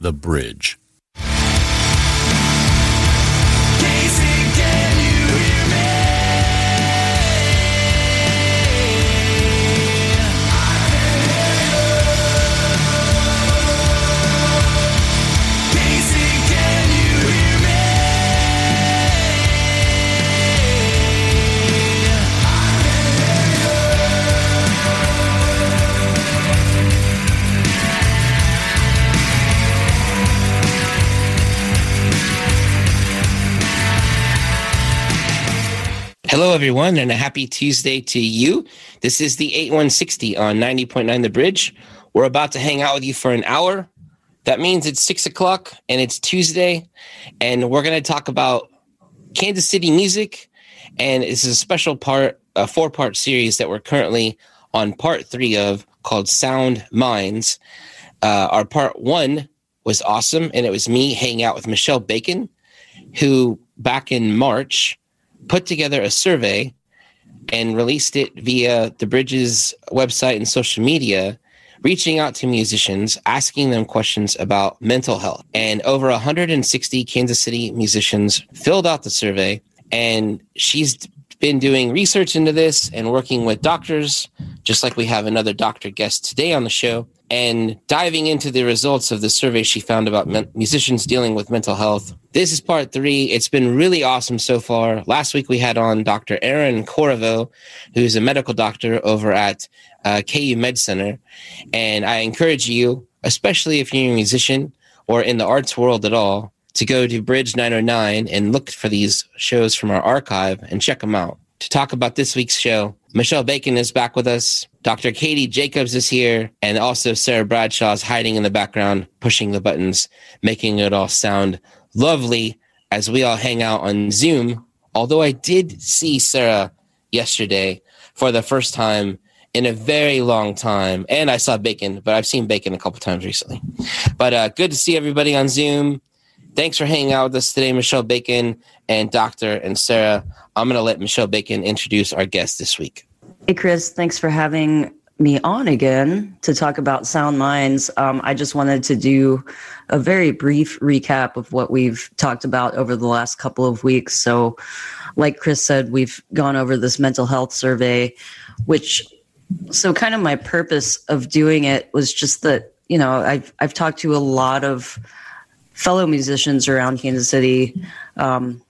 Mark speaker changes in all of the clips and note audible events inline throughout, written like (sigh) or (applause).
Speaker 1: the bridge.
Speaker 2: Hello, everyone, and a happy Tuesday to you. This is the 8160 on 90.9 The Bridge. We're about to hang out with you for an hour. That means it's six o'clock and it's Tuesday, and we're going to talk about Kansas City music. And this is a special part, a four part series that we're currently on part three of called Sound Minds. Uh, our part one was awesome, and it was me hanging out with Michelle Bacon, who back in March put together a survey and released it via the Bridges website and social media, reaching out to musicians, asking them questions about mental health. And over 160 Kansas City musicians filled out the survey. And she's been doing research into this and working with doctors, just like we have another doctor guest today on the show, and diving into the results of the survey she found about musicians dealing with mental health. This is part three. It's been really awesome so far. Last week we had on Dr. Aaron Corriveau, who's a medical doctor over at uh, KU Med Center. And I encourage you, especially if you're a musician or in the arts world at all, to go to Bridge 909 and look for these shows from our archive and check them out. To talk about this week's show, Michelle Bacon is back with us. Dr. Katie Jacobs is here. And also Sarah Bradshaw is hiding in the background, pushing the buttons, making it all sound lovely as we all hang out on Zoom. Although I did see Sarah yesterday for the first time in a very long time. And I saw Bacon, but I've seen Bacon a couple times recently. But uh, good to see everybody on Zoom. Thanks for hanging out with us today, Michelle Bacon and Doctor and Sarah. I'm going to let Michelle Bacon introduce our guest this week.
Speaker 3: Hey, Chris. Thanks for having me on again to talk about Sound Minds. Um, I just wanted to do a very brief recap of what we've talked about over the last couple of weeks. So, like Chris said, we've gone over this mental health survey, which, so kind of my purpose of doing it was just that, you know, I've, I've talked to a lot of fellow musicians around Kansas City um,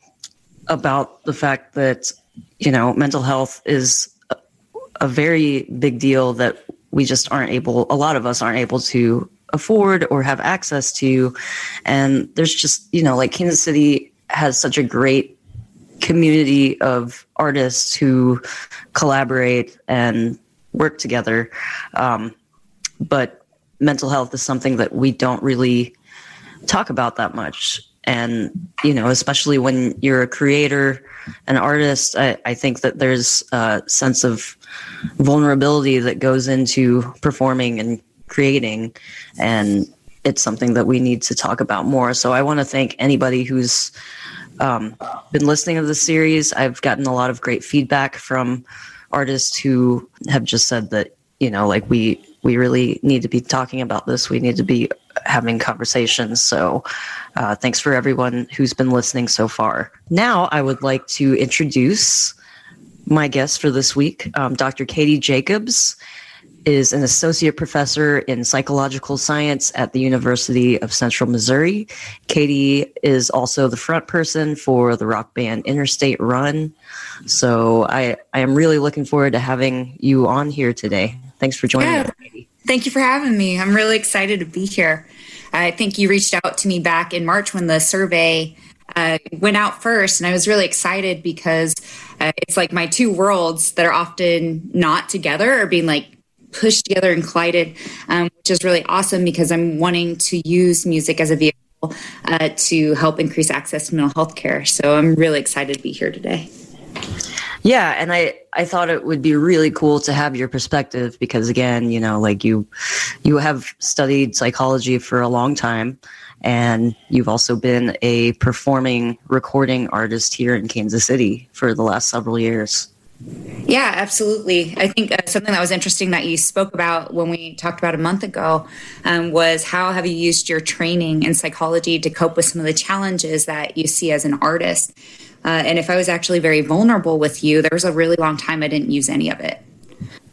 Speaker 3: about the fact that you know mental health is a, very big deal that we just aren't able. A lot of us aren't able to afford or have access to, and there's just you know like Kansas City has such a great community of artists who collaborate and work together. Um, but mental health is something that we don't really talk about that much. And, you know, especially when you're a creator, an artist, I, I think that there's a sense of vulnerability that goes into performing and creating. And it's something that we need to talk about more. So I want to thank anybody who's um, been listening to the series. I've gotten a lot of great feedback from artists who have just said that, you know, like we, we really need to be talking about this. We need to be having conversations. So, uh, thanks for everyone who's been listening so far. Now, I would like to introduce my guest for this week. Um, Dr. Katie Jacobs is an associate professor in psychological science at the University of Central Missouri. Katie is also the front person for the rock band Interstate Run. So I, I am really looking forward to having you on here today. Thanks for joining yeah. us, Katie.
Speaker 4: Thank you for having me. I'm really excited to be here. I think you reached out to me back in March when the survey uh, went out first, and I was really excited because uh, it's like my two worlds that are often not together or being like pushed together and collided, um, which is really awesome because I'm wanting to use music as a vehicle uh, to help increase access to mental health care. So I'm really excited to be here today.
Speaker 3: Yeah, and I I thought it would be really cool to have your perspective because again, you know, like you you have studied psychology for a long time and you've also been a performing recording artist here in Kansas City for the last several years.
Speaker 4: Yeah, absolutely. I think uh, something that was interesting that you spoke about when we talked about a month ago um, was how have you used your training in psychology to cope with some of the challenges that you see as an artist? Uh, and if I was actually very vulnerable with you, there was a really long time I didn't use any of it.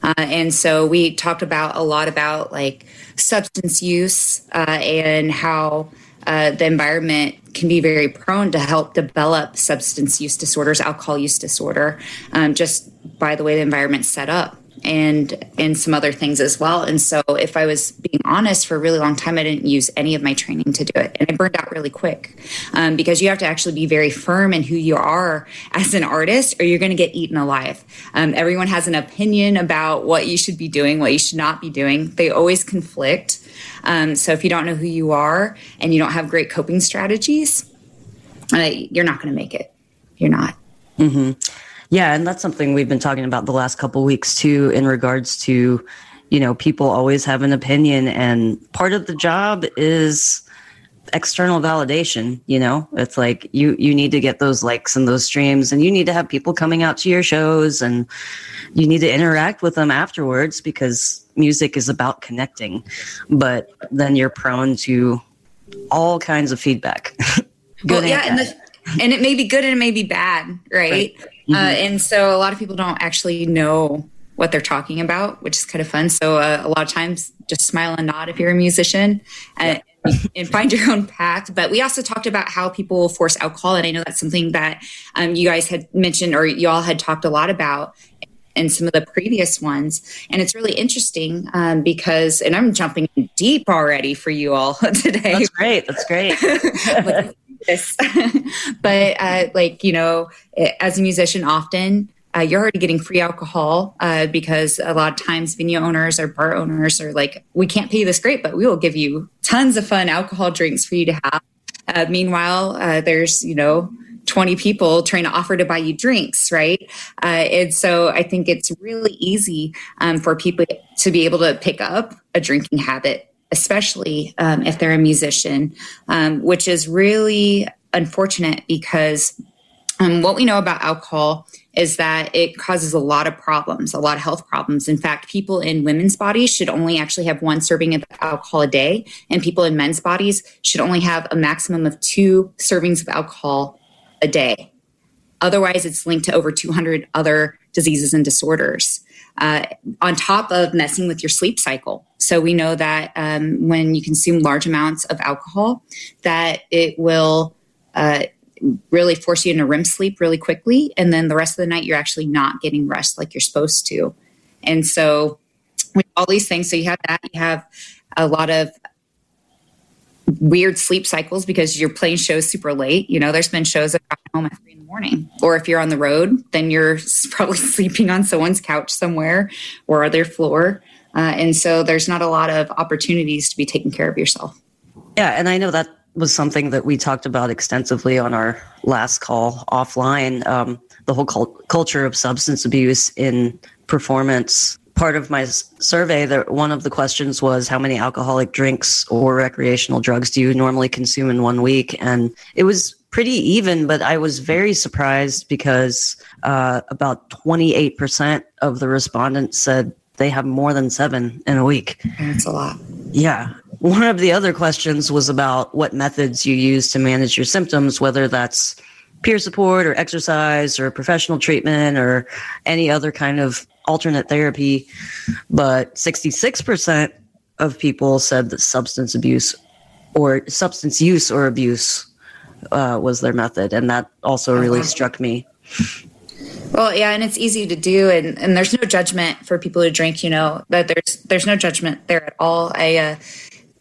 Speaker 4: Uh, and so we talked about a lot about like substance use uh, and how uh, the environment can be very prone to help develop substance use disorders, alcohol use disorder, um, just by the way the environment's set up and and some other things as well. And so if I was being honest for a really long time, I didn't use any of my training to do it. And I burned out really quick um, because you have to actually be very firm in who you are as an artist or you're going to get eaten alive. Um, everyone has an opinion about what you should be doing, what you should not be doing. They always conflict. Um, so if you don't know who you are and you don't have great coping strategies, uh, you're not going to make it. You're not.
Speaker 3: Mm-hmm. Yeah, and that's something we've been talking about the last couple weeks too, in regards to, you know, people always have an opinion, and part of the job is external validation you know? It's like you you need to get those likes and those streams and you need to have people coming out to your shows and you need to interact with them afterwards because music is about connecting. But then you're prone to all kinds of feedback. (laughs)
Speaker 4: Good well, yeah and, the, and, it may be good and it may be bad right, right. Uh, mm-hmm. Uh, and so a lot of people don't actually know what they're talking about, which is kind of fun. So uh, a lot of times, just smile and nod if you're a musician, and, and, find your own path. But we also talked about how people force alcohol, and I know that's something that um, you guys had mentioned, or you all had talked a lot about in some of the previous ones. And it's really interesting um, because, and I'm jumping deep already for you all (laughs) today.
Speaker 3: That's great. That's great. (laughs)
Speaker 4: this. (laughs) but uh, like you know, as a musician, often uh, you're already getting free alcohol uh, because a lot of times venue owners or bar owners are like, we can't pay you this great, but we will give you tons of fun alcohol drinks for you to have. Uh, meanwhile, uh, there's you know 20 people trying to offer to buy you drinks, right? Uh, and so I think it's really easy um, for people to be able to pick up a drinking habit especially um, if they're a musician, um, which is really unfortunate because um, what we know about alcohol is that it causes a lot of problems, a lot of health problems. In fact, people in women's bodies should only actually have one serving of alcohol a day, and people in men's bodies should only have a maximum of two servings of alcohol a day. Otherwise, it's linked to over 200 other diseases and disorders uh, on top of messing with your sleep cycle. So we know that um, when you consume large amounts of alcohol, that it will uh, really force you into REM sleep really quickly, and then the rest of the night you're actually not getting rest like you're supposed to. And so, with all these things, so you have that, you have a lot of weird sleep cycles because you're playing shows super late. You know, there's been shows that got home at three in the morning. Or if you're on the road, then you're (laughs) probably sleeping on someone's couch somewhere or their floor. Uh, and so there's not a lot of opportunities to be taking care of yourself.
Speaker 3: Yeah. And I know that was something that we talked about extensively on our last call offline. Um, the whole cult- culture of substance abuse in performance part of my survey that one of the questions was how many alcoholic drinks or recreational drugs do you normally consume in one week? And it was pretty even but i was very surprised because uh, about 28% of the respondents said they have more than seven in a week.
Speaker 4: That's a lot.
Speaker 3: Yeah. One of the other questions was about what methods you use to manage your symptoms whether that's peer support or exercise or professional treatment or any other kind of alternate therapy, but 66% of people said that substance abuse or substance use or abuse uh, was their method. And that also really struck me.
Speaker 4: Well, yeah, and it's easy to do, and, and there's no judgment for people who drink. You know that there's there's no judgment there at all. I, uh,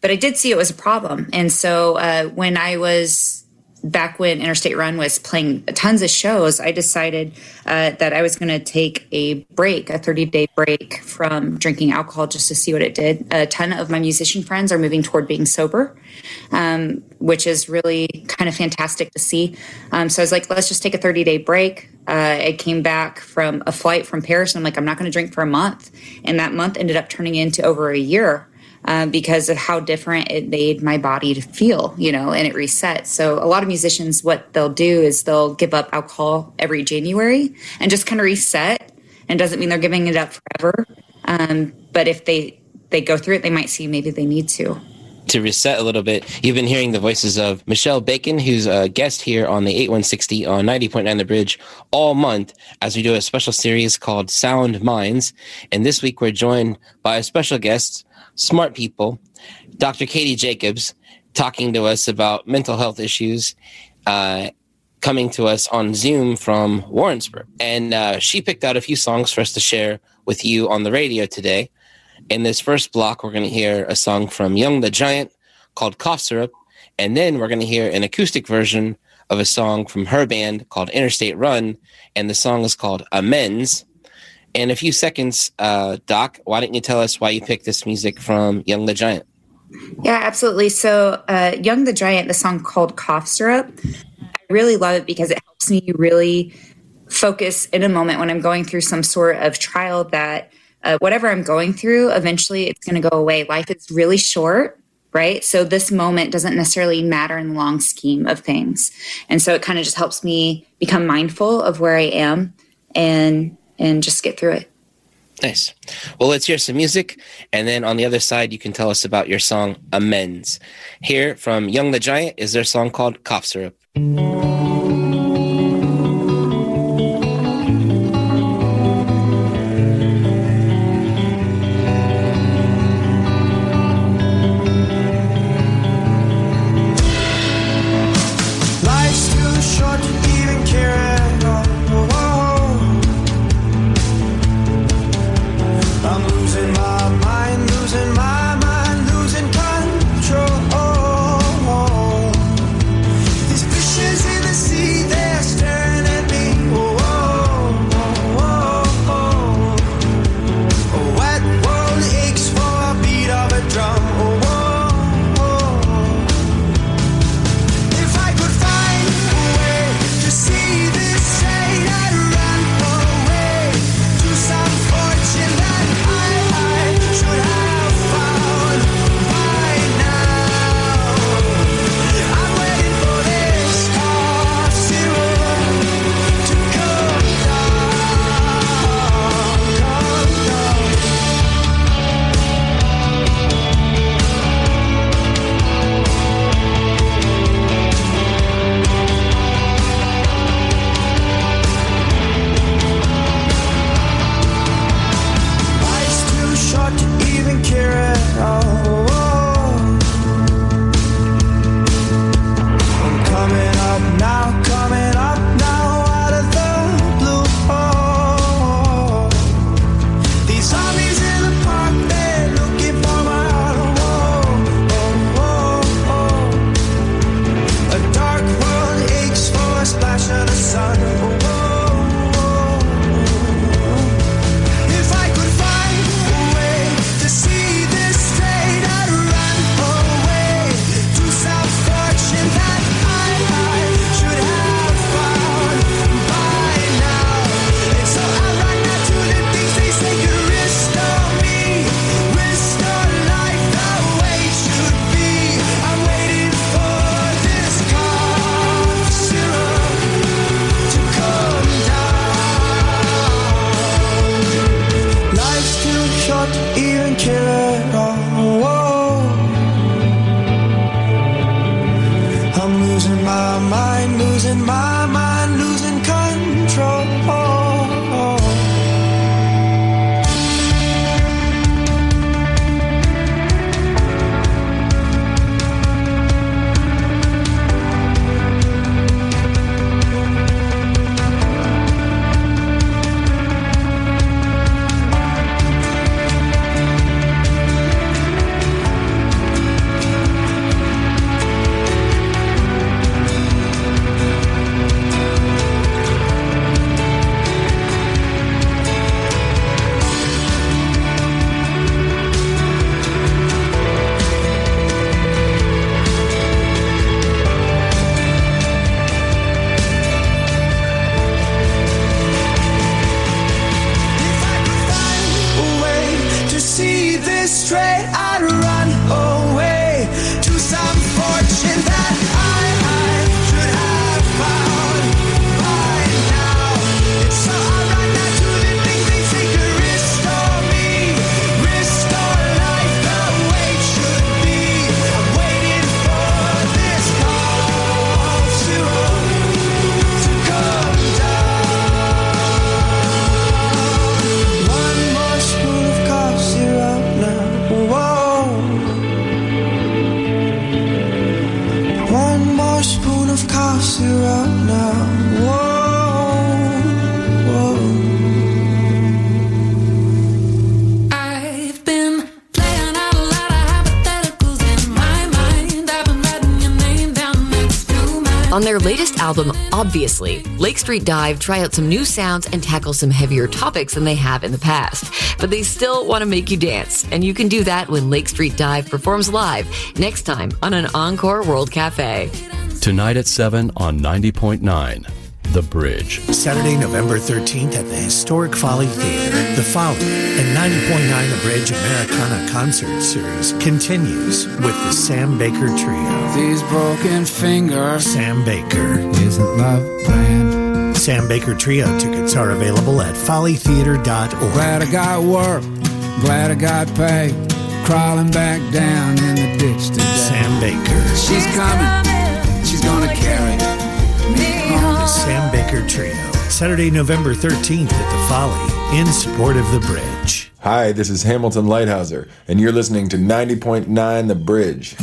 Speaker 4: but I did see it was a problem, and so uh, when I was back when Interstate Run was playing tons of shows, I decided uh, that I was going to take a break, a 30 day break from drinking alcohol just to see what it did. A ton of my musician friends are moving toward being sober, um, which is really kind of fantastic to see. Um, so I was like, let's just take a 30 day break. Uh, I came back from a flight from Paris and I'm like, I'm not going to drink for a month. And that month ended up turning into over a year uh, because of how different it made my body to feel, you know, and it resets. So a lot of musicians, what they'll do is they'll give up alcohol every January and just kind of reset and doesn't mean they're giving it up forever. Um, but if they they go through it, they might see maybe they need to
Speaker 1: to reset a little bit, you've been hearing the voices of Michelle Bacon, who's a guest here on the 8160 on 90.9 The Bridge all month as we do a special series called Sound Minds. And this week we're joined by a special guest, smart people, Dr. Katie Jacobs, talking to us about mental health issues. Uh, coming to us on Zoom from Warrensburg. And uh, she picked out a few songs for us to share with you on the radio today. In this first block, we're going to hear a song from Young the Giant called Cough Syrup. And then we're going to hear an acoustic version of a song from her band called Interstate Run. And the song is called Amends. In a few seconds, uh, Doc, why don't you tell us why you picked this music from Young the Giant?
Speaker 4: Yeah, absolutely. So, uh, Young the Giant, the song called Cough Syrup, I really love it because it helps me really focus in a moment when I'm going through some sort of trial that uh, whatever I'm going through, eventually it's going to go away. Life is really short, right? So this moment doesn't necessarily matter in the long scheme of things. And so it kind of just helps me become mindful of where I am and and just get through it.
Speaker 1: Nice. Well, let's hear some music. And then on the other side, you can tell us about your song Amends. Here from Young the Giant is their song called Cough Syrup.
Speaker 5: straight out of
Speaker 6: album, Obviously, Lake Street Dive try out some new sounds and tackle some heavier topics than they have in the past. But they still want to make you dance, and you can do that when Lake Street Dive performs live next time on an Encore World Cafe.
Speaker 7: Tonight at 7 on 90.9 The Bridge.
Speaker 8: Saturday, November 13th at the historic Folly Theater. The Folly and 90.9 The Bridge Americana Concert Series continues with the Sam Baker Trio.
Speaker 9: These broken fingers.
Speaker 8: Sam Baker.
Speaker 9: Isn't love blind?
Speaker 8: Sam Baker Trio tickets are available at follytheater.org.
Speaker 9: Glad I got work. Glad I got pay. Crawling back down in the ditch today.
Speaker 8: Sam Baker.
Speaker 9: She's coming. She's gonna carry me home.
Speaker 8: The Trio. Saturday, November 13th at the Folly in support of the bridge.
Speaker 10: Hi, this is Hamilton Leithauser, and you're listening to 90.9 The Bridge.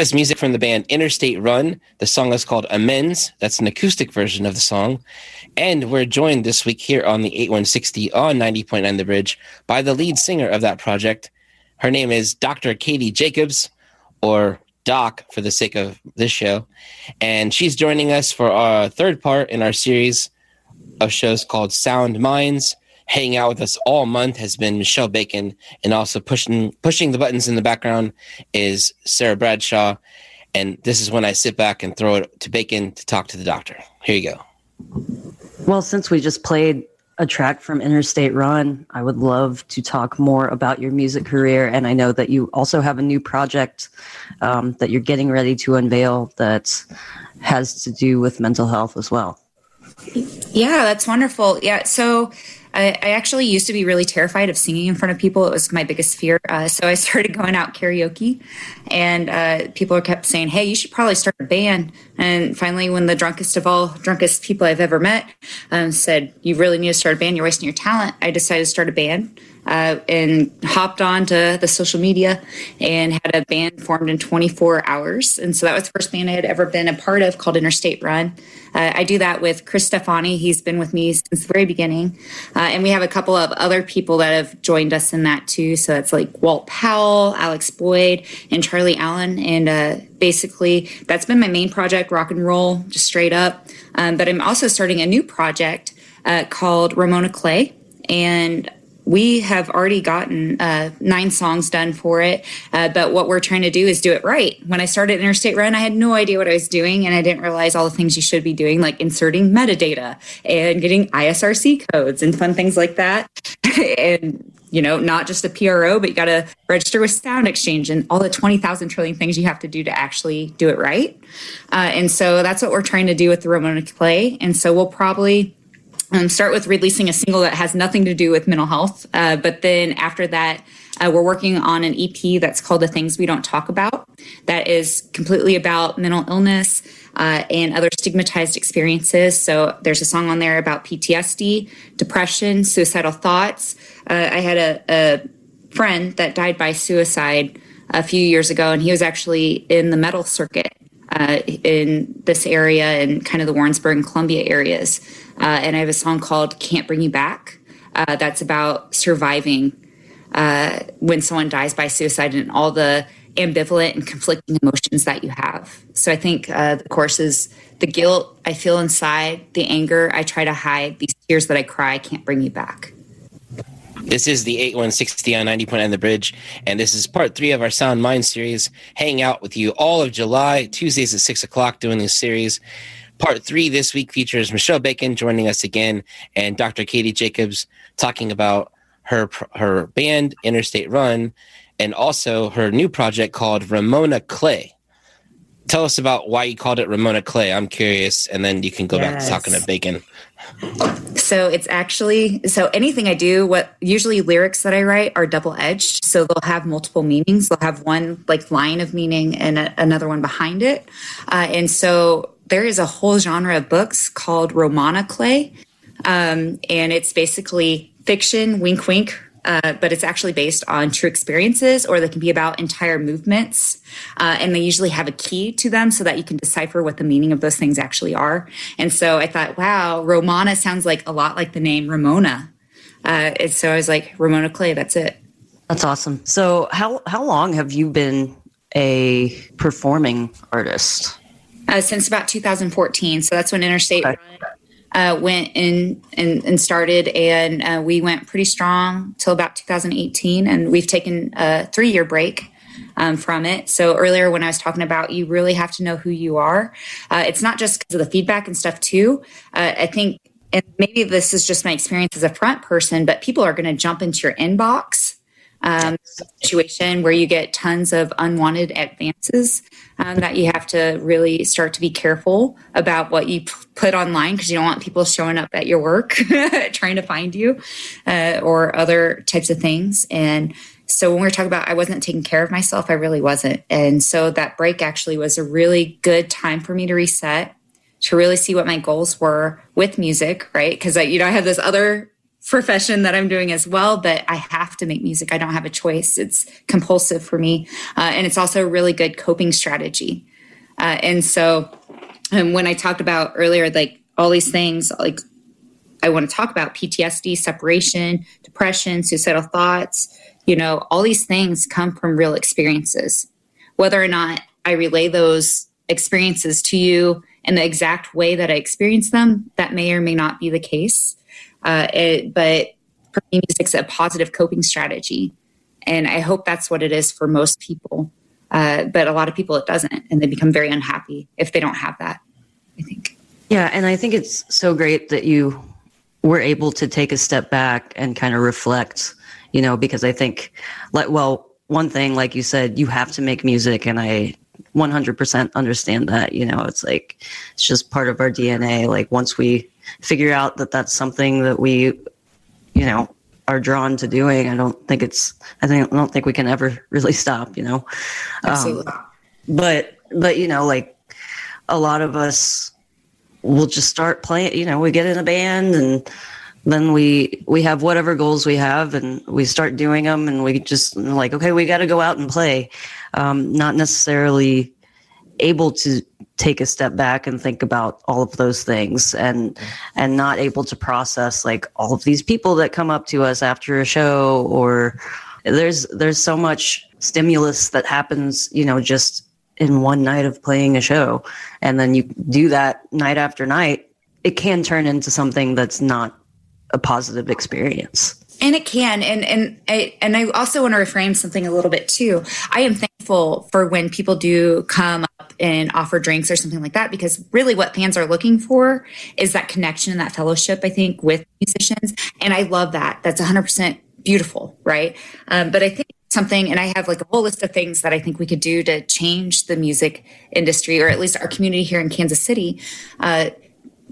Speaker 2: Was music from the band Interstate Run. The song is called Amends. That's an acoustic version of the song. And we're joined this week here on the 8160 on 90.9 The Bridge by the lead singer of that project. Her name is Dr. Katie Jacobs, or Doc for the sake of this show. And she's joining us for our third part in our series of shows called Sound Minds. Hanging out with us all month has been Michelle Bacon, and also pushing pushing the buttons in the background is Sarah Bradshaw. And this is when I sit back and throw it to Bacon to talk to the doctor. Here you go.
Speaker 3: Well, since we just played a track from Interstate Run, I would love to talk more about your music career. And I know that you also have a new project um, that you're getting ready to unveil that has to do with mental health as well.
Speaker 4: Yeah, that's wonderful. Yeah, so I, I actually used to be really terrified of singing in front of people. It was my biggest fear. Uh, so I (laughs) started going out karaoke, and uh, people kept saying, "Hey, you should probably start a band." And finally, when the drunkest of all drunkest people I've ever met um, said, "You really need to start a band. You're wasting your talent," I decided to start a band. Uh, and hopped on to the social media and had a band formed in 24 hours. And so that was the first band I had ever been a part of called Interstate Run. Uh, I do that with Chris Stefani. He's been with me since the very beginning. Uh, and we have a couple of other people that have joined us in that too. So it's like Walt Powell, Alex Boyd, and Charlie Allen. And uh, basically, that's been my main project, rock and roll, just straight up. Um, but I'm also starting a new project uh, called Ramona Clay. And we have already gotten uh, nine songs done for it, uh, but what we're trying to do is do it right. When I started Interstate Run, I had no idea what I was doing, and I didn't realize all the things you should be doing, like inserting metadata and getting ISRC codes and fun things like that. (laughs) and you know, not just a PRO, but you got to register with SoundExchange and all the 20,000 trillion things you have to do to actually do it right. Uh, and so that's what we're trying to do with the Ramona Clay. And so we'll probably um, start with releasing a single that has nothing to do with mental health. Uh, but then after that, uh, we're working on an EP that's called The Things We Don't Talk About, that is completely about mental illness uh, and other stigmatized experiences. So there's a song on there about PTSD, depression, suicidal thoughts. Uh, I had a, a friend that died by suicide a few years ago, and he was actually in the metal circuit uh, in this area and kind of the Warrensburg and Columbia areas. Uh, and I have a song called Can't Bring You Back uh, that's about surviving uh, when someone dies by suicide and all the ambivalent and conflicting emotions that you have. So I think uh, the course is the guilt I feel inside, the anger I try to hide, these tears that I cry, can't bring you back.
Speaker 2: This is the 8160 on 90.9 The Bridge, and this is part three of our Sound Mind series. Hanging out with you all of July, Tuesdays at 6 o'clock, doing this series. Part three this week features Michelle Bacon joining us again, and Dr. Katie Jacobs talking about her her band Interstate Run, and also her new project called Ramona Clay. Tell us about why you called it Ramona Clay. I'm curious, and then you can go back to talking to Bacon.
Speaker 4: So it's actually so anything I do, what usually lyrics that I write are double edged. So they'll have multiple meanings. They'll have one like line of meaning and a, another one behind it. Uh, and so there is a whole genre of books called roman à clef. Um, and it's basically fiction, wink, wink, uh, but it's actually based on true experiences or they can be about entire movements. Uh, and they usually have a key to them so that you can decipher what the meaning of those things actually are. And so I thought, wow, Romana sounds like a lot like the name Ramona. Uh, and so I was like, Ramona Clay, that's it.
Speaker 3: That's awesome. So how how long have you been a performing artist?
Speaker 4: Uh, since about 2014. So that's when Interstate
Speaker 3: Okay.
Speaker 4: uh, went in and, and started, and uh, we went pretty strong till about 2018, and we've taken a three year break. Um, from it. So earlier, when I was talking about you really have to know who you are, uh, it's not just because of the feedback and stuff too. Uh, I think, and maybe this is just my experience as a front person, but people are going to jump into your inbox um, situation where you get tons of unwanted advances um, that you have to really start to be careful about what you p- put online because you don't want people showing up at your work (laughs) trying to find you uh, or other types of things. And so when we are talking about I wasn't taking care of myself, I really wasn't. And so that break actually was a really good time for me to reset, to really see what my goals were with music, right? Because you know, I have this other profession that I'm doing as well, but I have to make music. I don't have a choice. It's compulsive for me. Uh, and it's also a really good coping strategy. Uh, and so um, when I talked about earlier, like all these things, like I want to talk about PTSD, separation, depression, suicidal thoughts, you know, all these things come from real experiences. Whether or not I relay those experiences to you in the exact way that I experienced them, that may or may not be the case. Uh, it, but for me, music's a positive coping strategy. And I hope that's what it is for most people. Uh, but a lot of people, it doesn't. And they become very unhappy if they don't have that, I think.
Speaker 3: Yeah. And I think it's so great that you were able to take a step back and kind of reflect, you know, because I think, like, well, one thing, like you said, you have to make music. And I 100% understand that, you know, it's like, it's just part of our DNA. Like, once we figure out that that's something that we, you know, are drawn to doing, I don't think it's, I think, I don't think we can ever (laughs) really stop, you know?
Speaker 4: Absolutely.
Speaker 3: Um, but, but, you know, like a lot of us will just start playing, you know, we get in a band and, then we we have whatever goals we have and we start doing them and we just like okay we got to go out and play um, not necessarily able to take a step back and think about all of those things and and not able to process like all of these people that come up to us after a show or there's there's so much stimulus that happens you know just in one night of playing a show. And then you do that night after night it can turn into something that's not a positive experience
Speaker 4: and it can and and I and I also want to reframe something a little bit too. I am thankful for when people do come up and offer drinks or something like that because really what fans are looking for is that connection and that fellowship I think with musicians and I love that. That's 100% beautiful, right? Um, but I think something and I have like a whole list of things that I think we could do to change the music industry or at least our community here in Kansas City. Uh,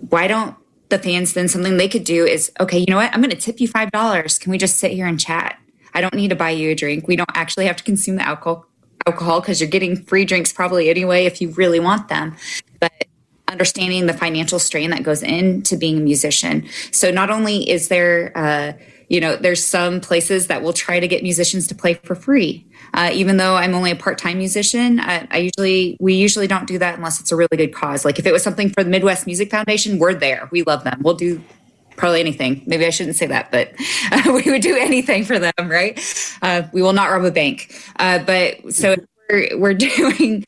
Speaker 4: why don't the fans then something they could do is okay you know what? I'm going to tip you five dollars. Can we just sit here and chat? I don't need to buy you a drink. We don't actually have to consume the alcohol alcohol because you're getting free drinks probably anyway if you really want them. But understanding the financial strain that goes into being a musician. So not only is there uh, you know there's some places that will try to get musicians to play for free uh, even though i'm only a part-time musician I, I, usually we usually don't do that unless it's a really good cause. Like if it was something for the midwest music foundation we're there. We love them. We'll do probably anything. Maybe i shouldn't say that but (laughs) uh, we would do anything for them right? Uh, we will not rob a bank. Uh, but so we're, we're (laughs) doing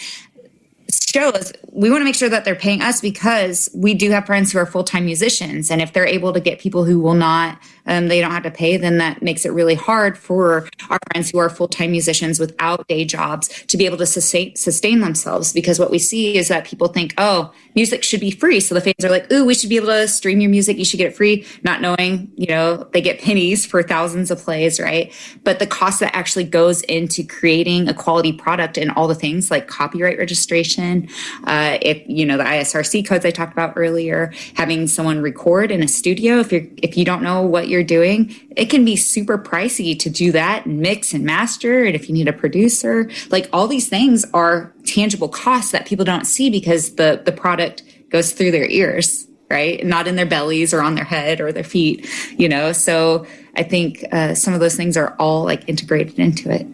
Speaker 4: shows, we want to make sure that they're paying us because we do have friends who are full time musicians. And if they're able to get people who will not, um, they don't have to pay, then that makes it really hard for our friends who are full time musicians without day jobs to be able to sustain, sustain themselves. Because what we see is that people think, oh, music should be free. So the fans are like, ooh, we should be able to stream your music. You should get it free, not knowing, you know, they get pennies for thousands of plays, right? But the cost that actually goes into creating a quality product and all the things like copyright registration, uh, if you know the ISRC codes I talked about earlier, having someone record in a studio. If you if you don't know what you're doing, it can be super pricey to do that and mix and master. And if you need a producer, like all these things are tangible costs that people don't see because the the product goes through their ears right not in their bellies or on their head or their feet you know so i think uh, some of those things are all like integrated into it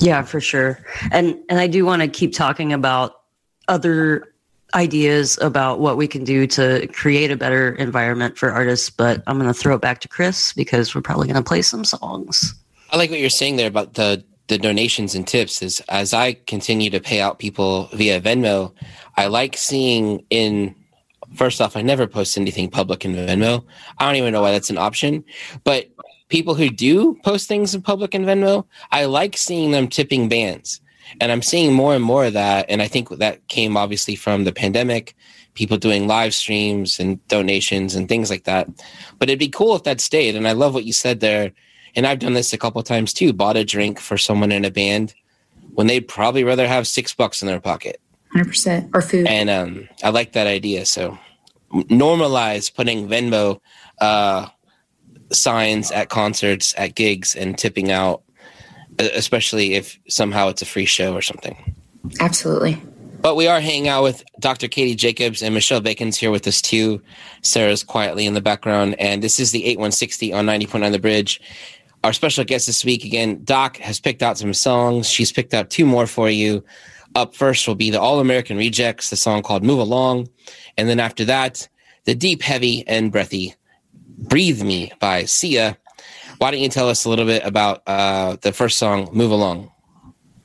Speaker 3: yeah for sure and and i do want to keep talking about other ideas about what we can do to create a better environment for artists, but I'm going to throw it back to Chris because we're probably going to play some songs.
Speaker 2: I like what you're saying there about the the donations and tips is as I continue to pay out people via Venmo, I like seeing in first off, I never post anything public in Venmo. I don't even know why that's an option. But people who do post things in public in Venmo, I like seeing them tipping bands and I'm seeing more and more of that. And I think that came obviously from the pandemic, people doing live streams and donations and things like that. But it'd be cool if that stayed. And I love what you said there. And I've done this a couple times too. Bought a drink for someone in a band when they'd probably rather have six bucks in their pocket.
Speaker 4: 100% or food.
Speaker 2: And um, I like that idea. So normalize putting Venmo uh, signs at concerts, at gigs, and tipping out especially if somehow it's a free show or something.
Speaker 4: Absolutely.
Speaker 2: But we are hanging out with Dr. Katie Jacobs and Michelle Bacon's here with us too. Sarah's quietly in the background. And this is the 8160 on 90.9 The Bridge. Our special guest this week, again, Doc has picked out some songs. She's picked out two more for you. Up first will be the All American Rejects, the song called Move Along. And then after that, the deep, heavy, and breathy Breathe Me by Sia. Why don't you tell us a little bit about uh, the first song, Move Along?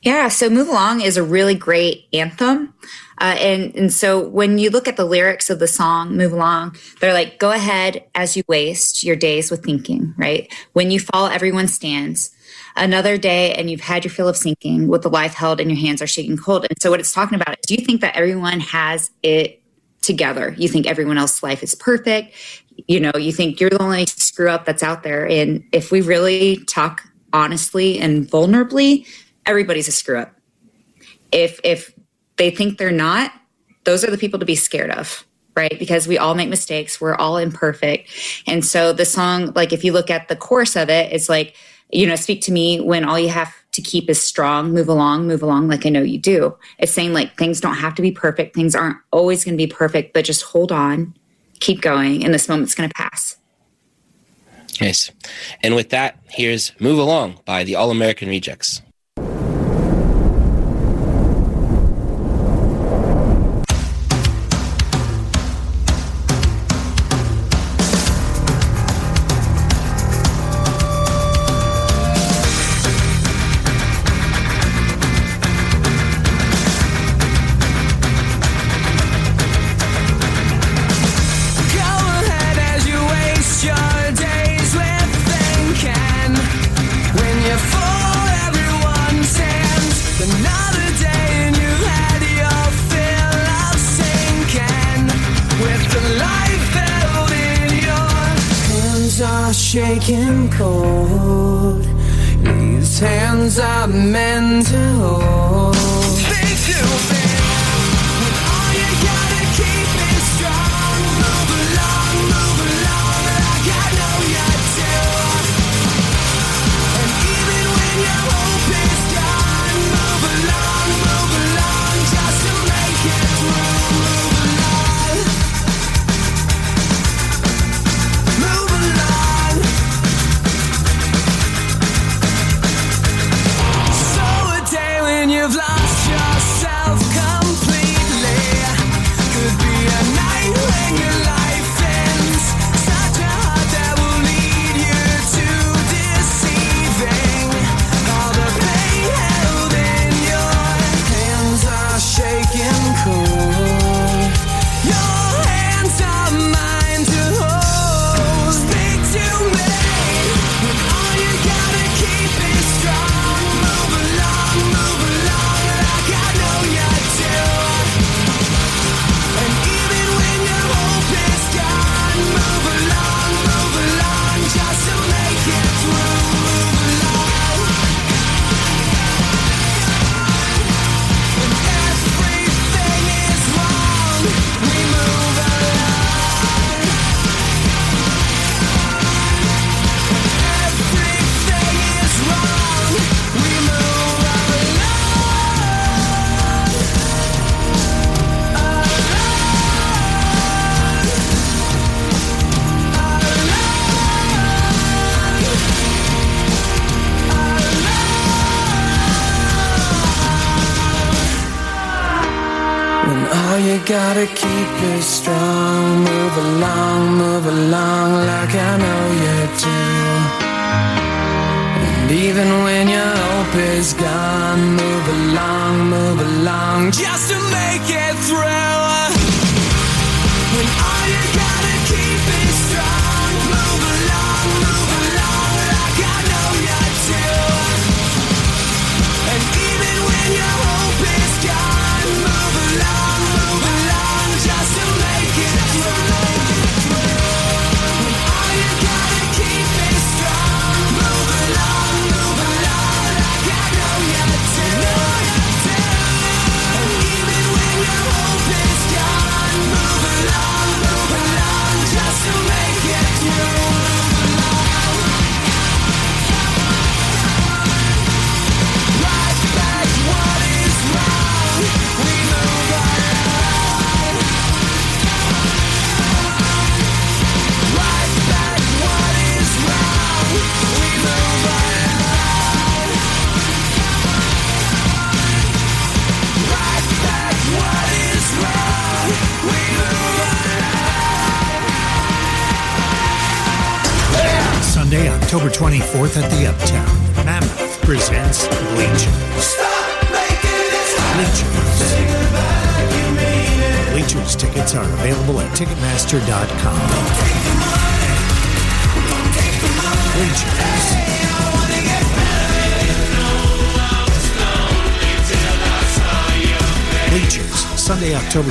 Speaker 4: Yeah, so Move Along is a really great anthem. Uh, and, and so when you look at the lyrics of the song, Move Along, they're like, go ahead as you waste your days with thinking, right? When you fall, everyone stands. Another day, and you've had your fill of sinking with the life held and your hands are shaking cold. And so what it's talking about is do you think that everyone has it together. You think everyone else's life is perfect. You know, you think you're the only screw up that's out there. And if we really talk honestly and vulnerably, everybody's a screw up. If if they think they're not, those are the people to be scared of, right? Because we all make mistakes, we're all imperfect. And so the song, like if you look at the chorus of it, it's like, you know, speak to me when all you have to keep is strong, move along, move along like I know you do. It's saying like things don't have to be perfect, things aren't always going to be perfect, but just hold on, keep going, and this moment's going to pass.
Speaker 2: Yes. And with that, here's Move Along by the All American Rejects.
Speaker 1: Shaking cold. These hands are meant to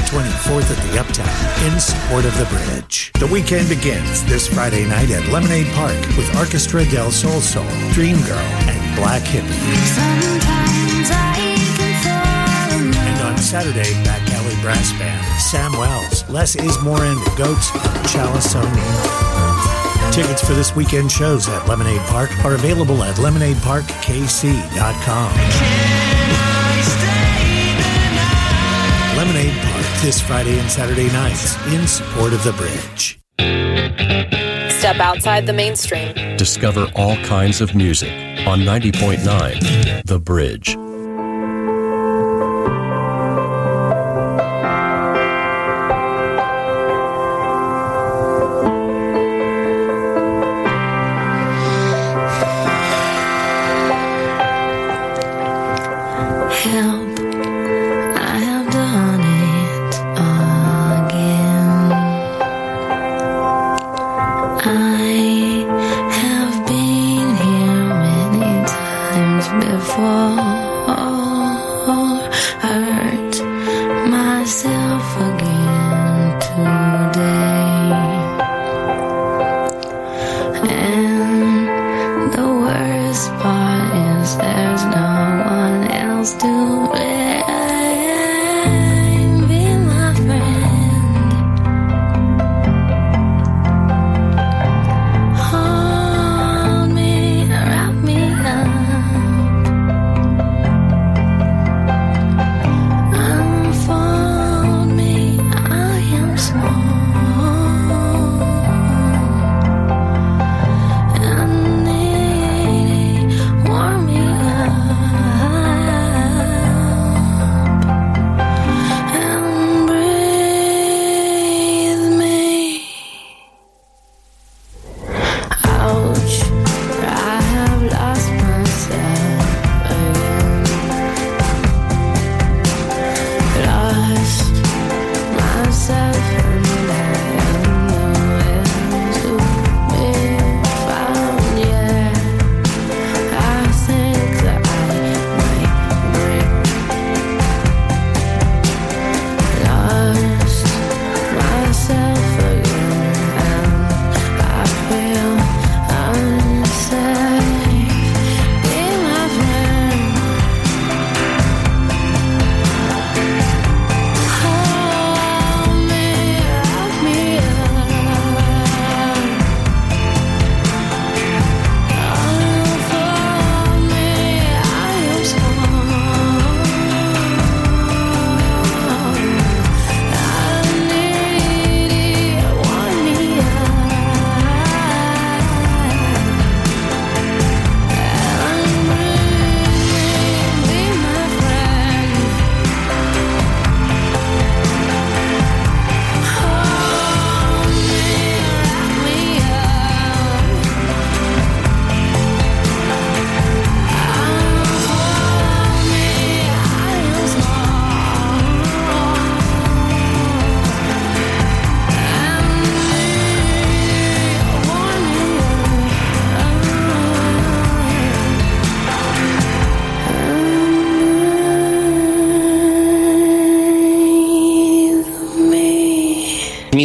Speaker 8: 24th at the Uptown in support of the bridge. The weekend begins this Friday night at Lemonade Park with Orchestra del Sol Sol, Dream Girl, and Black Hippie. And on Saturday, Back Alley Brass Band, Sam Wells, Less Is More and the Goats, Chalice. Tickets for this weekend shows at Lemonade Park are available at lemonadeparkkc.com. this Friday and Saturday nights in support of the bridge.
Speaker 11: Step outside the mainstream.
Speaker 7: Discover all kinds of music on 90.9 The Bridge.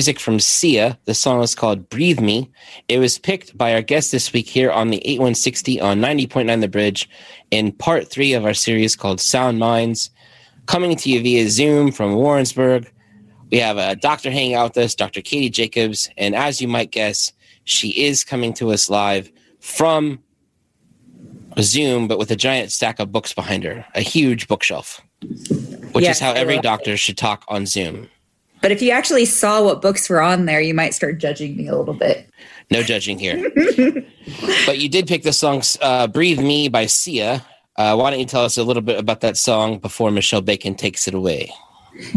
Speaker 2: Music from Sia. The song is called Breathe Me. It was picked by our guest this week here on the 8160 on 90.9 The Bridge in part three of our series called Sound Minds. Coming to you via Zoom from Warrensburg. We have a doctor hanging out with us, Dr. Katie Jacobs. And as you might guess, she is coming to us live from Zoom, but with a giant stack of books behind her, a huge bookshelf, which
Speaker 4: Yes,
Speaker 2: is how every doctor should talk on Zoom.
Speaker 4: But if you actually saw what books were on there, you might start judging me a little bit.
Speaker 2: No judging here. (laughs) but you did pick the song uh, Breathe Me by Sia. Uh, why don't you tell us a little bit about that song before Michelle Bacon takes it away?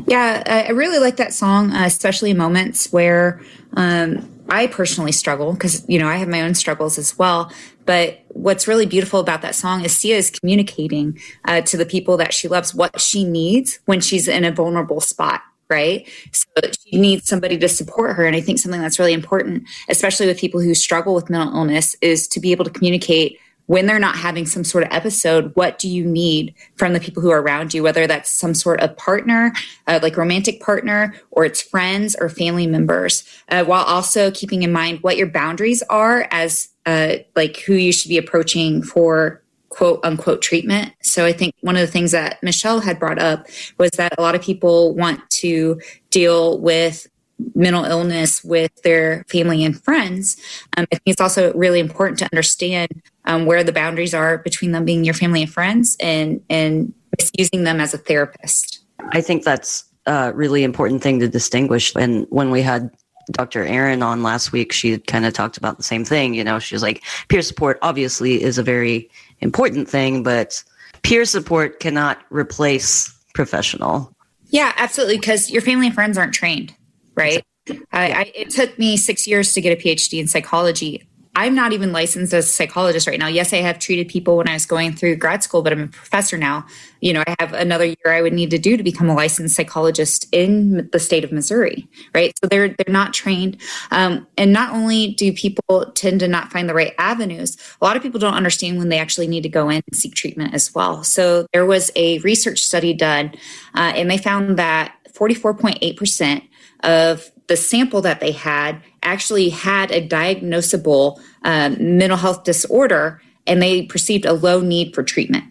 Speaker 4: Yeah, I I really like that song, uh, especially moments where um, I personally struggle because, you know, I have my own struggles as well. But what's really beautiful about that song is Sia is communicating uh, to the people that she loves what she needs when she's in a vulnerable spot right? So she needs somebody to support her. And I think something that's really important, especially with people who struggle with mental illness, is to be able to communicate when they're not having some sort of episode, what do you need from the people who are around you, whether that's some sort of partner, uh, like romantic partner, or it's friends or family members, uh, while also keeping in mind what your boundaries are as uh, like who you should be approaching for quote unquote treatment. So I think one of the things that Michelle had brought up was that a lot of people want to deal with mental illness with their family and friends. Um, I think it's also really important to understand um, where the boundaries are between them being your family and friends and and using them as a therapist.
Speaker 3: I think that's a really important thing to distinguish. And when we had Dr. Aaron on last week, she kind of talked about the same thing. You know, she was like, peer support obviously is a very important thing, but peer support cannot replace professional.
Speaker 4: Yeah, absolutely. Because your family and friends aren't trained, right? I, I, it took me six years to get a PhD in psychology. I'm not even licensed as a psychologist right now. Yes, I have treated people when I was going through grad school, but I'm a professor now. You know, I have another year I would need to do to become a licensed psychologist in the state of Missouri, right? So they're they're not trained, um, and not only do people tend to not find the right avenues, a lot of people don't understand when they actually need to go in and seek treatment as well. So there was a research study done, uh, and they found that 44.8 percent of the sample that they had actually had a diagnosable um, mental health disorder and they perceived a low need for treatment.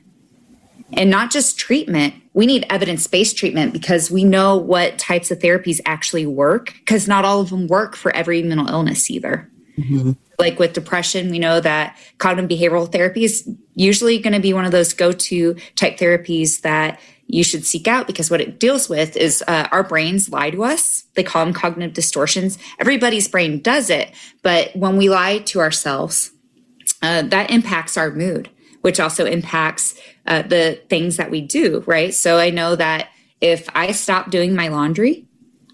Speaker 4: And not just treatment, we need evidence based treatment because we know what types of therapies actually work, because not all of them work for every mental illness either. Mm-hmm. Like with depression, we know that cognitive behavioral therapy is usually going to be one of those go to type therapies that you should seek out because what it deals with is uh, our brains lie to us. They call them cognitive distortions. Everybody's brain does it, but when we lie to ourselves, uh, that impacts our mood, which also impacts uh, the things that we do, right? So I know that if I stop doing my laundry,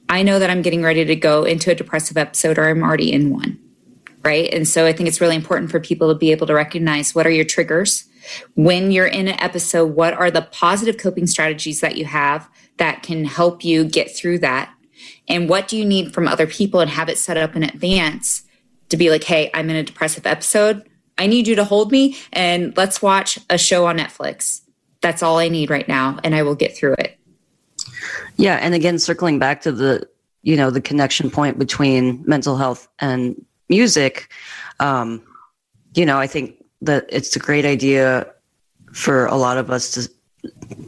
Speaker 4: I know that I'm getting ready to go into a depressive episode or I'm already in one, right? And so I think it's really important for people to be able to recognize what are your triggers when you're in an episode, what are the positive coping strategies that you have that can help you get through that? And what do you need from other people and have it set up in advance to be like, hey, I'm in a depressive episode. I need you to hold me and let's watch a show on Netflix. That's all I need right now, and I will get through it.
Speaker 3: Yeah. And again, circling back to the, you know, the connection point between mental health and music, um, you know, I think that it's a great idea for a lot of us to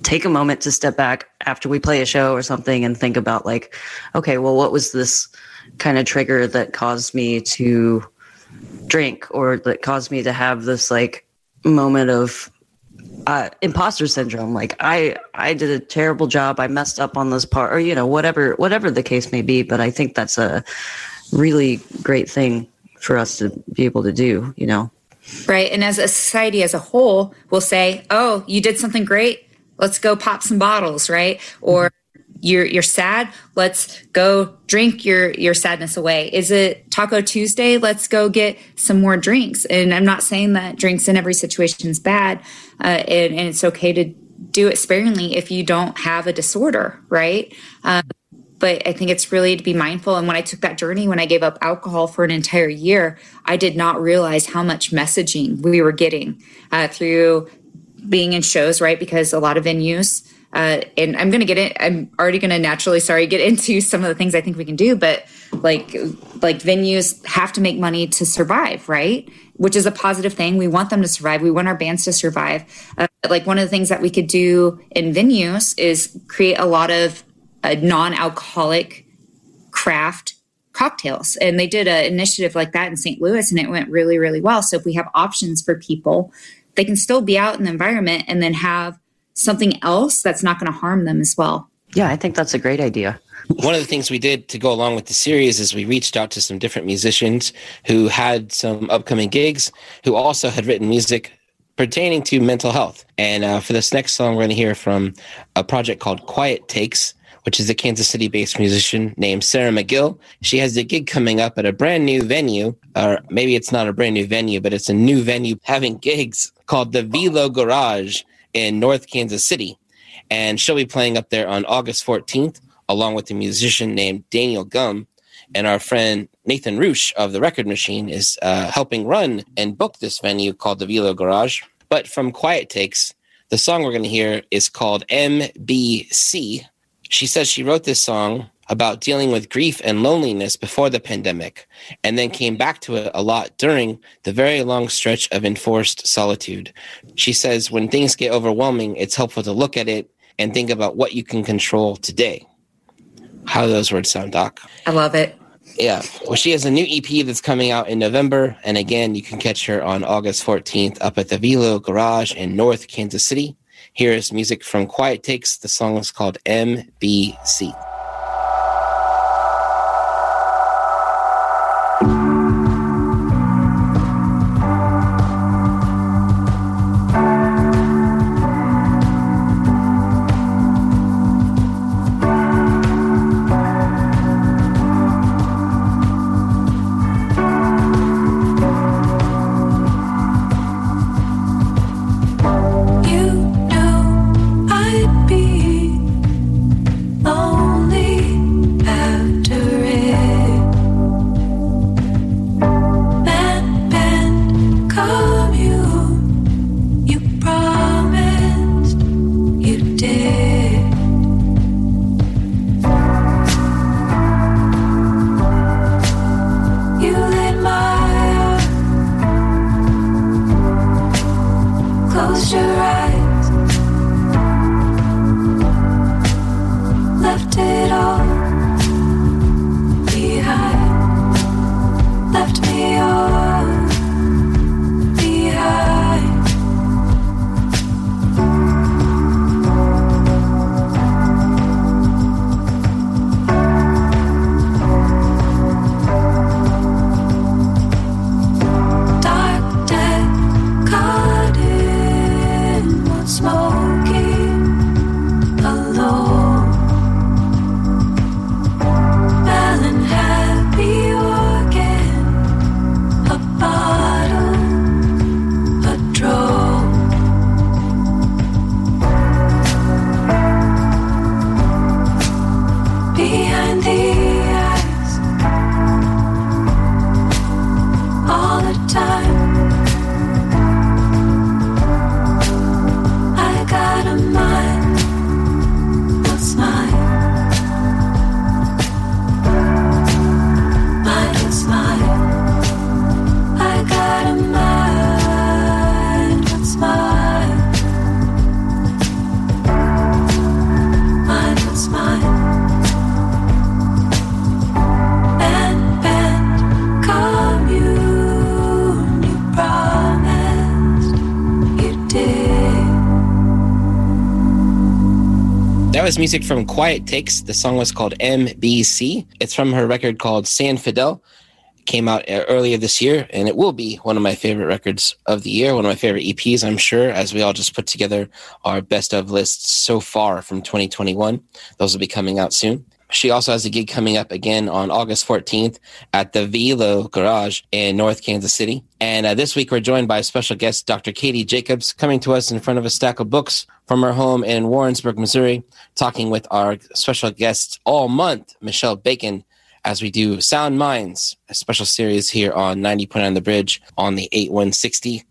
Speaker 3: take a moment to step back after we play a show or something and think about like okay well what was this kind of trigger that caused me to drink or that caused me to have this like moment of uh, imposter syndrome? Like i i did a terrible job. I messed up on this part or you know whatever whatever the case may be but i think that's a really great thing for us to be able to do you know
Speaker 4: right? And as a society as a whole, we'll say, "Oh, you did something great. Let's go pop some bottles," right? Or you're you're sad. Let's go drink your your sadness away. Is it Taco Tuesday? Let's go get some more drinks. And I'm not saying that drinks in every situation is bad, uh, and, and it's okay to do it sparingly if you don't have a disorder, right? Um, but I think it's really to be mindful. And when I took that journey, when I gave up alcohol for an entire year, I did not realize how much messaging we were getting uh, through being in shows, right? Because a lot of venues, uh, and I'm going to get it. I'm already going to naturally, sorry, get (laughs) into some of the things I think we can do, but like, like venues have to make money to survive, right? Which is a positive thing. We want them to survive. We want our bands to survive. Uh, like one of the things that we could do in venues is create a lot of a non-alcoholic craft cocktails. And they did an initiative like that in st louis and it went really really well. So if we have options for people they can still be out in the environment and then have something else that's not going to harm them as well.
Speaker 3: Yeah i think that's a great idea.
Speaker 2: One of the things we did to go along with the series is we reached out to some different musicians who had some upcoming gigs who also had written music pertaining to mental health. And uh, for this next song we're going to hear from a project called quiet takes which is a Kansas City based musician named Sarah McGill. She has a gig coming up at a brand new venue, or maybe it's not a brand new venue, but it's a new venue having gigs called the Velo Garage in North Kansas City. And she'll be playing up there on August 14th, along with a musician named Daniel Gum. And our friend Nathan Reusch of the Record Machine is uh, helping run and book this venue called the Velo Garage. But from Quiet Takes, the song we're going to hear is called MBC. She says she wrote this song about dealing with grief and loneliness before the pandemic, and then came back to it a lot during the very long stretch of enforced solitude. She says when things get overwhelming, it's helpful to look at it and think about what you can control today. How do those words sound, Doc?
Speaker 4: I love it.
Speaker 2: Yeah. Well, she has a new EP that's coming out in November. And again, you can catch her on August 14th up at the Velo Garage in North Kansas City. Here is music from Quiet Takes. The song is called MBC. Music from Quiet Takes. The song was called MBC. It's from her record called San Fidel. It came out uh, earlier this year, and it will be one of my favorite records of the year, one of my favorite EPs, I'm sure, as we all just put together our best of lists so far from 2021. Those will be coming out soon. She also has a gig coming up again on August 14th at the Velo Garage in North Kansas City. And uh, this week we're joined by special guest Dr. Katie Jacobs coming to us in front of a stack of books from her home in Warrensburg, Missouri, talking with our special guest all month, Michelle Bacon, as we do Sound Minds, a special series here on 90.9 The Bridge on the 8160.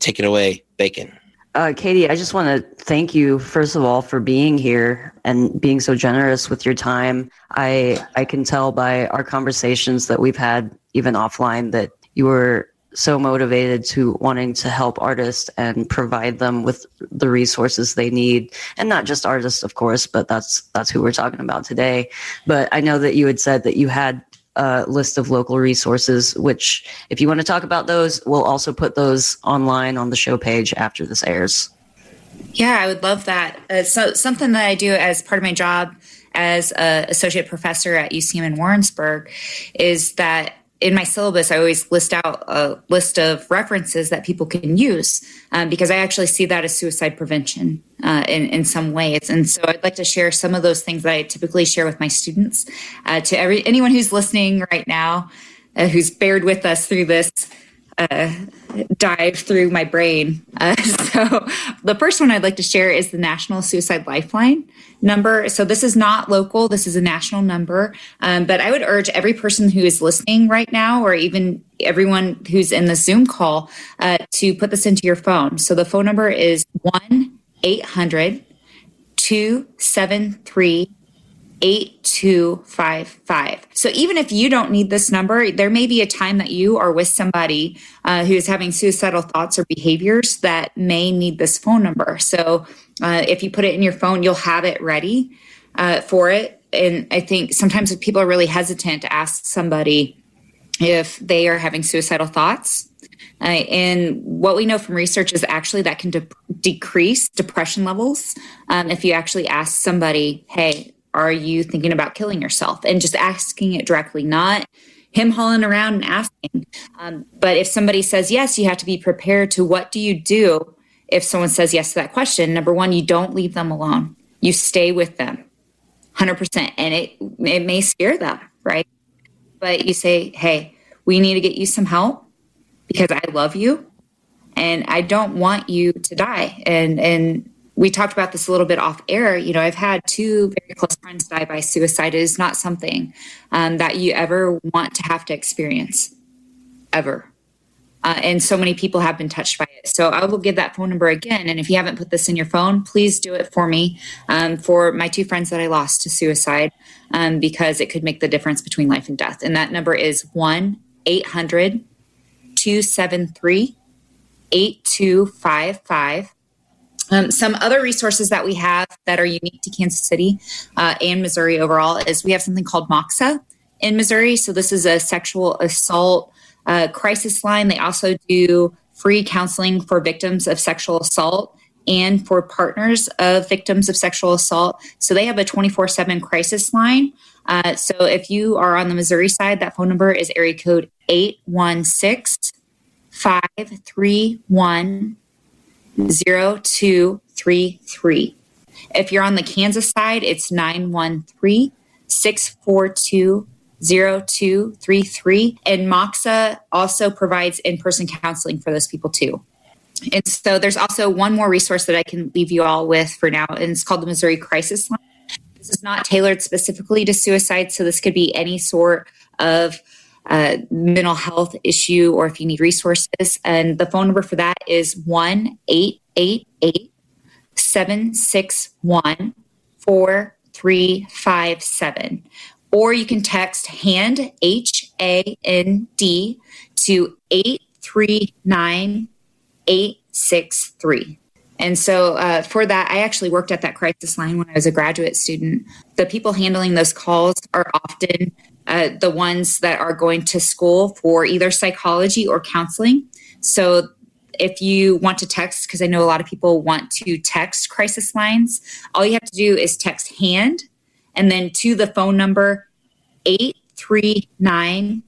Speaker 2: Take it away, Bacon.
Speaker 3: Uh, Katie, I just want to thank you first of all for being here and being so generous with your time. I I can tell by our conversations that we've had even offline that you were so motivated to wanting to help artists and provide them with the resources they need and not just artists of course but that's that's who we're talking about today but i know that you had said that you had a list of local resources which if you want to talk about those we'll also put those online on the show page after this airs
Speaker 4: Yeah, I would love that. Uh, so something that I do as part of my job as an associate professor at UCM in Warrensburg is that in my syllabus, I always list out a list of references that people can use um, because I actually see that as suicide prevention. uh, in, in some ways. And so I'd like to share some of those things that I typically share with my students. Uh, to every anyone who's listening right now, uh, who's bared with us through this uh, dive through my brain. Uh, (laughs) so the first one I'd like to share is the National Suicide Lifeline number. So this is not local, this is a national number. Um, but I would urge every person who is listening right now, or even everyone who's in the Zoom call, uh, to put this into your phone. So the phone number is 1 800 273 8255. So even if you don't need this number, there may be a time that you are with somebody uh, who is having suicidal thoughts or behaviors that may need this phone number. So uh, if you put it in your phone, you'll have it ready uh, for it. And I think sometimes people are really hesitant to ask somebody if they are having suicidal thoughts. Uh, and what we know from research is actually that can de- decrease depression levels um, if you actually ask somebody, hey, are you thinking about killing yourself? And just asking it directly, not him hauling around and asking. Um, but if somebody says yes, you have to be prepared to what do you do if someone says yes to that question? Number one, you don't leave them alone. You stay with them 100%. And it, it may scare them, right? But you say, hey, we need to get you some help because I love you and I don't want you to die. And, and we talked about this a little bit off air. You know, I've had two very close friends die by suicide. It is not something um, that you ever want to have to experience, ever. Uh, and so many people have been touched by it. So I will give that phone number again. And if you haven't put this in your phone, please do it for me um, for my two friends that I lost to suicide um, because it could make the difference between life and death. And that number is 1 800 273 8255. Um, some other resources that we have that are unique to Kansas City uh, and Missouri overall is we have something called MOCSA in Missouri. So this is a sexual assault uh, crisis line. They also do free counseling for victims of sexual assault and for partners of victims of sexual assault. So they have a 24 7 crisis line. Uh, so if you are on the Missouri side, that phone number is area code 816 531 0233. If you're on the Kansas side, it's 913 642 0233. And MOCSA also provides in person counseling for those people too. And so there's also one more resource that I can leave you all with for now, and it's called the Missouri Crisis Line. This is not tailored specifically to suicide, so this could be any sort of uh, mental health issue or if you need resources. And the phone number for that is 1 888 761 4357. Or you can text HAND, H A N D, to 839 863. And so uh, for that, I actually worked at that crisis line when I was a graduate student. The people handling those calls are often uh, the ones that are going to school for either psychology or counseling. So if you want to text, because I know a lot of people want to text crisis lines, all you have to do is text HAND and then to the phone number 839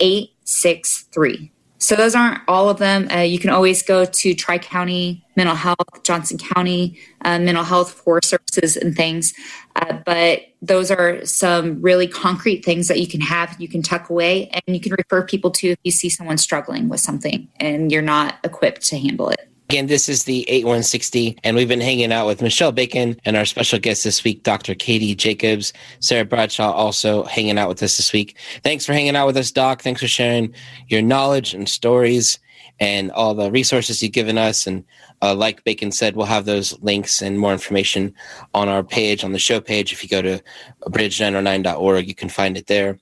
Speaker 4: 863. So those aren't all of them. Uh, you can always go to Tri County Mental Health, Johnson County uh, Mental Health for services and things. Uh, but those are some really concrete things that you can have, you can tuck away, and you can refer people to if you see someone struggling with something and you're not equipped to handle it.
Speaker 2: Again, this is the 8160, and we've been hanging out with Michelle Bacon and our special guest this week, Dr. Katie Jacobs. Sarah Bradshaw also hanging out with us this week. Thanks for hanging out with us, Doc. Thanks for sharing your knowledge and stories and all the resources you've given us. And uh, like Bacon said, we'll have those links and more information on our page, on the show page. If you go to bridge909.org, you can find it there.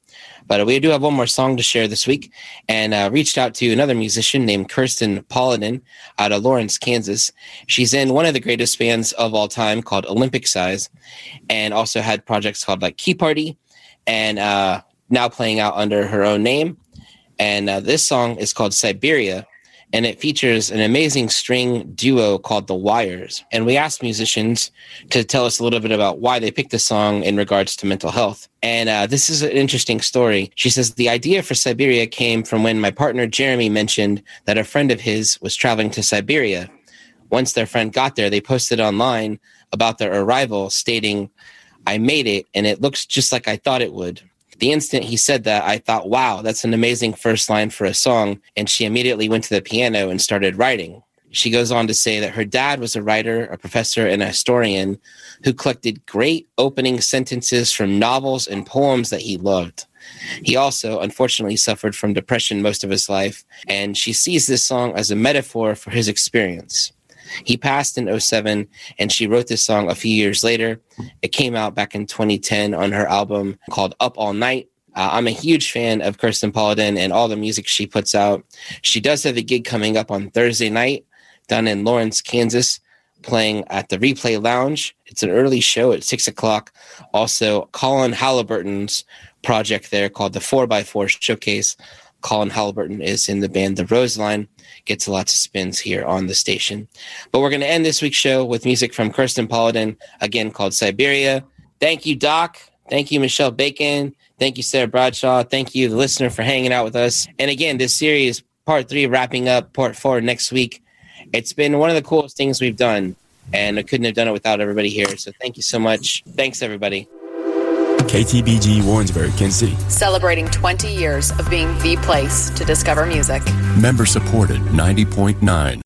Speaker 2: But we do have one more song to share this week and uh, reached out to another musician named Kirsten Paludan out of Lawrence, Kansas. She's in one of the greatest bands of all time called Olympic Size and also had projects called like Key Party and uh, now playing out under her own name. And uh, this song is called Siberia and it features an amazing string duo called The Wires. And we asked musicians to tell us a little bit about why they picked the song in regards to mental health. And uh, this is an interesting story. She says the idea for Siberia came from when my partner Jeremy mentioned that a friend of his was traveling to Siberia Once their friend got there, they posted online about their arrival, stating, I made it, and it looks just like I thought it would. The instant he said that, I thought, wow, that's an amazing first line for a song. And she immediately went to the piano and started writing. She goes on to say that her dad was a writer, a professor, and a historian who collected great opening sentences from novels and poems that he loved. He also, unfortunately, suffered from depression most of his life, and she sees this song as a metaphor for his experience. He passed in 07, and she wrote this song a few years later. It came out back in 2010 on her album called Up All Night. Uh, I'm a huge fan of Kirsten Paludan and all the music she puts out. She does have a gig coming up on Thursday night down in Lawrence, Kansas, playing at the Replay Lounge. It's an early show at six o'clock. Also, Colin Halliburton's project there called the 4x4 Showcase. Colin Halliburton is in the band The Roseline, gets lots of spins here on the station. But we're going to end this week's show with music from Kirsten Paludan, again called Siberia. Thank you, Doc. Thank you, Michelle Bacon. Thank you, Sarah Bradshaw. Thank you, the listener, for hanging out with us. And again, this series, part three, wrapping up part four next week. It's been one of the coolest things we've done, and I couldn't have done it without everybody here. So thank you so much. Thanks, everybody.
Speaker 12: KTBG Warrensburg, Kansas
Speaker 11: Celebrating 20 years of being the place to discover music.
Speaker 7: Member supported 90.9.